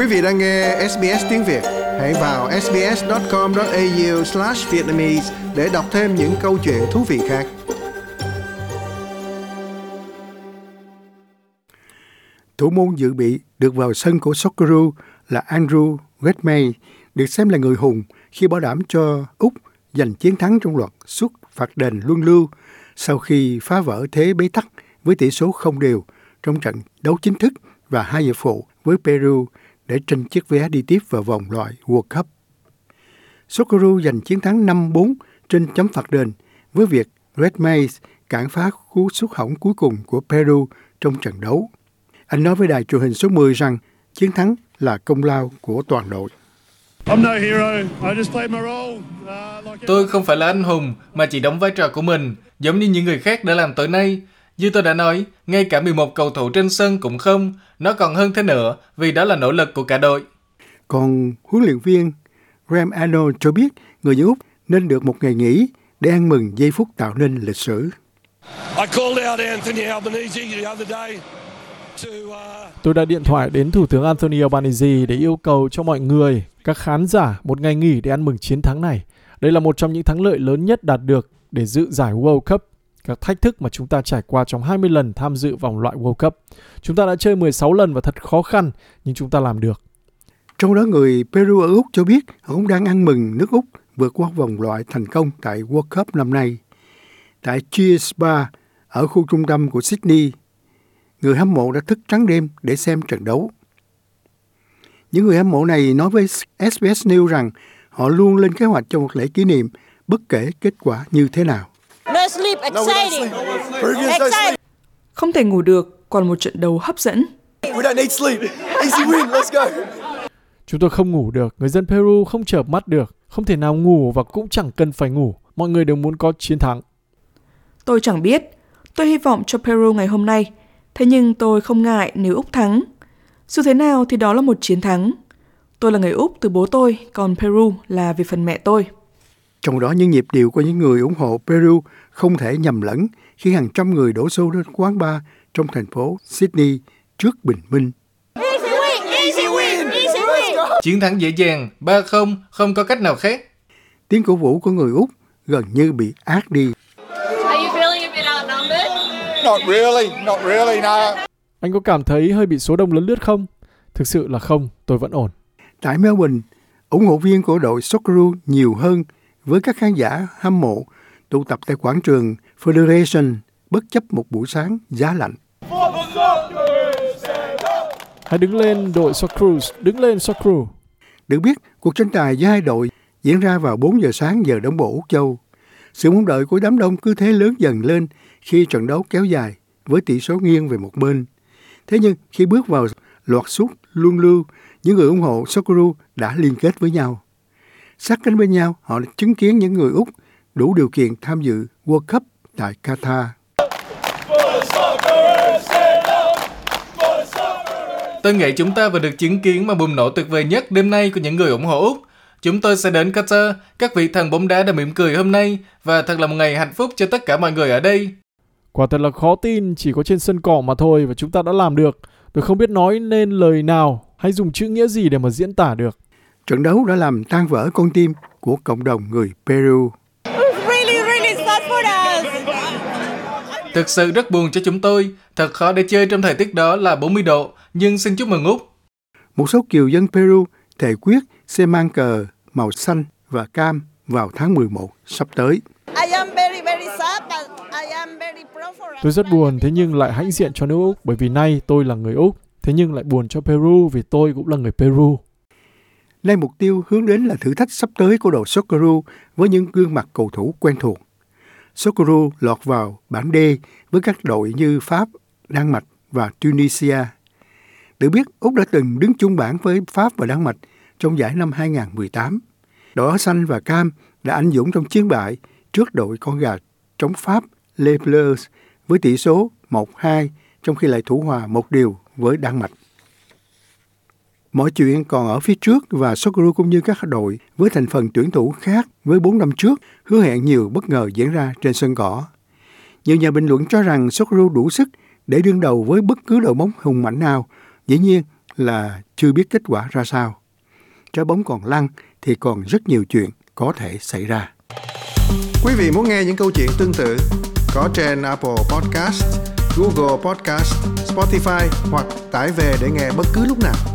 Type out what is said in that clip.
Quý vị đang nghe SBS tiếng Việt, hãy vào sbs.com.au/vietnamese để đọc thêm những câu chuyện thú vị khác. Thủ môn dự bị được vào sân của Socceroo là Andrew Redmayne, được xem là người hùng khi bảo đảm cho Úc giành chiến thắng trong loạt xuất phạt đền luân lưu sau khi phá vỡ thế bế tắc với tỷ số không đều trong trận đấu chính thức và hai hiệp phụ với Peru để tranh chiếc vé đi tiếp vào vòng loại World Cup. Socorro giành chiến thắng 5-4 trên chấm phạt đền với việc Red Mays cản phá cú sút hỏng cuối cùng của Peru trong trận đấu. Anh nói với đài truyền hình số 10 rằng chiến thắng là công lao của toàn đội. Tôi không phải là anh hùng mà chỉ đóng vai trò của mình, giống như những người khác đã làm tối nay. Như tôi đã nói, ngay cả 11 cầu thủ trên sân cũng không, nó còn hơn thế nữa vì đó là nỗ lực của cả đội. Còn huấn luyện viên Graham Arnold cho biết người dân Úc nên được một ngày nghỉ để ăn mừng giây phút tạo nên lịch sử. Uh, tôi đã điện thoại đến Thủ tướng Anthony Albanese để yêu cầu cho mọi người, các khán giả một ngày nghỉ để ăn mừng chiến thắng này. Đây là một trong những thắng lợi lớn nhất đạt được để dự giải World Cup các thách thức mà chúng ta trải qua trong 20 lần tham dự vòng loại World Cup. Chúng ta đã chơi 16 lần và thật khó khăn, nhưng chúng ta làm được. Trong đó người Peru ở Úc cho biết họ cũng đang ăn mừng nước Úc vượt qua vòng loại thành công tại World Cup năm nay. Tại Cheers Bar ở khu trung tâm của Sydney, người hâm mộ đã thức trắng đêm để xem trận đấu. Những người hâm mộ này nói với SBS News rằng họ luôn lên kế hoạch cho một lễ kỷ niệm bất kể kết quả như thế nào. No sleep, exciting. Không thể ngủ được, còn một trận đấu hấp dẫn. We don't need sleep. Easy win, let's go. Chúng tôi không ngủ được, người dân Peru không chợp mắt được, không thể nào ngủ và cũng chẳng cần phải ngủ. Mọi người đều muốn có chiến thắng. Tôi chẳng biết. Tôi hy vọng cho Peru ngày hôm nay. Thế nhưng tôi không ngại nếu Úc thắng. Dù thế nào thì đó là một chiến thắng. Tôi là người Úc từ bố tôi, còn Peru là vì phần mẹ tôi. Trong đó những nhịp điệu của những người ủng hộ Peru không thể nhầm lẫn khi hàng trăm người đổ xô đến quán bar trong thành phố Sydney trước bình minh. Chiến thắng dễ dàng, 3-0, không có cách nào khác. Tiếng cổ vũ của người Úc gần như bị ác đi. Not really, not really, no. Anh có cảm thấy hơi bị số đông lấn lướt không? Thực sự là không, tôi vẫn ổn. Tại Melbourne, ủng hộ viên của đội Socceroo nhiều hơn với các khán giả hâm mộ tụ tập tại quảng trường Federation bất chấp một buổi sáng giá lạnh. Hãy đứng lên đội Socceroos, đứng lên Socceroo. Được biết, cuộc tranh tài giữa hai đội diễn ra vào 4 giờ sáng giờ Đông Bộ Úc Châu. Sự mong đợi của đám đông cứ thế lớn dần lên khi trận đấu kéo dài với tỷ số nghiêng về một bên. Thế nhưng khi bước vào loạt sút luân lưu, những người ủng hộ Socceroo đã liên kết với nhau. Sát cánh bên nhau, họ chứng kiến những người Úc đủ điều kiện tham dự World Cup tại Qatar. Tôi nghĩ chúng ta vừa được chứng kiến mà bùng nổ tuyệt vời nhất đêm nay của những người ủng hộ Úc. Chúng tôi sẽ đến Qatar, các vị thần bóng đá đã mỉm cười hôm nay và thật là một ngày hạnh phúc cho tất cả mọi người ở đây. Quả thật là khó tin, chỉ có trên sân cỏ mà thôi và chúng ta đã làm được. Tôi không biết nói nên lời nào hay dùng chữ nghĩa gì để mà diễn tả được. Trận đấu đã làm tan vỡ con tim của cộng đồng người Peru. Thực sự rất buồn cho chúng tôi. Thật khó để chơi trong thời tiết đó là 40 độ, nhưng xin chúc mừng Úc. Một số kiều dân Peru thề quyết sẽ mang cờ màu xanh và cam vào tháng 11 sắp tới. Tôi rất buồn, thế nhưng lại hãnh diện cho nước Úc bởi vì nay tôi là người Úc. Thế nhưng lại buồn cho Peru vì tôi cũng là người Peru. Nay mục tiêu hướng đến là thử thách sắp tới của đội Socceroo với những gương mặt cầu thủ quen thuộc. Socceroo lọt vào bảng D với các đội như Pháp, Đan Mạch và Tunisia. Tự biết, Úc đã từng đứng chung bảng với Pháp và Đan Mạch trong giải năm 2018. Đội áo xanh và cam đã ảnh dũng trong chiến bại trước đội con gà chống Pháp Les Bleus với tỷ số 1-2 trong khi lại thủ hòa một điều với Đan Mạch. Mọi chuyện còn ở phía trước và Sokuru cũng như các đội với thành phần tuyển thủ khác với 4 năm trước hứa hẹn nhiều bất ngờ diễn ra trên sân cỏ. Nhiều nhà bình luận cho rằng Sokuru đủ sức để đương đầu với bất cứ đội bóng hùng mạnh nào, dĩ nhiên là chưa biết kết quả ra sao. Trái bóng còn lăn thì còn rất nhiều chuyện có thể xảy ra. Quý vị muốn nghe những câu chuyện tương tự có trên Apple Podcast, Google Podcast, Spotify hoặc tải về để nghe bất cứ lúc nào.